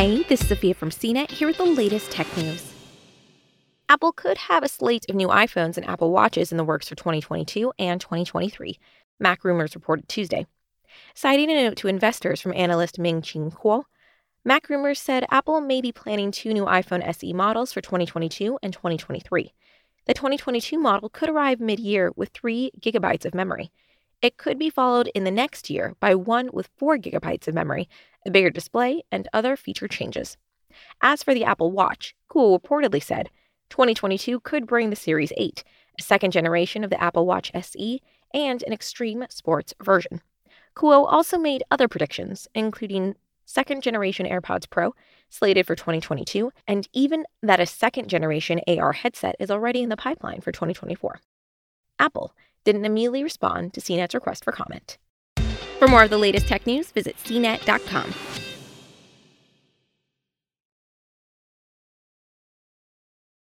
Hey, this is Sophia from CNET here with the latest tech news. Apple could have a slate of new iPhones and Apple Watches in the works for 2022 and 2023, Mac Rumors reported Tuesday. Citing a note to investors from analyst Ming Chi Kuo, Mac Rumors said Apple may be planning two new iPhone SE models for 2022 and 2023. The 2022 model could arrive mid year with 3 gigabytes of memory. It could be followed in the next year by one with 4 gigabytes of memory, a bigger display, and other feature changes. As for the Apple Watch, Kuo reportedly said 2022 could bring the Series 8, a second generation of the Apple Watch SE, and an extreme sports version. Kuo also made other predictions, including second generation AirPods Pro, slated for 2022, and even that a second generation AR headset is already in the pipeline for 2024. Apple didn't immediately respond to CNET's request for comment. For more of the latest tech news, visit cnet.com.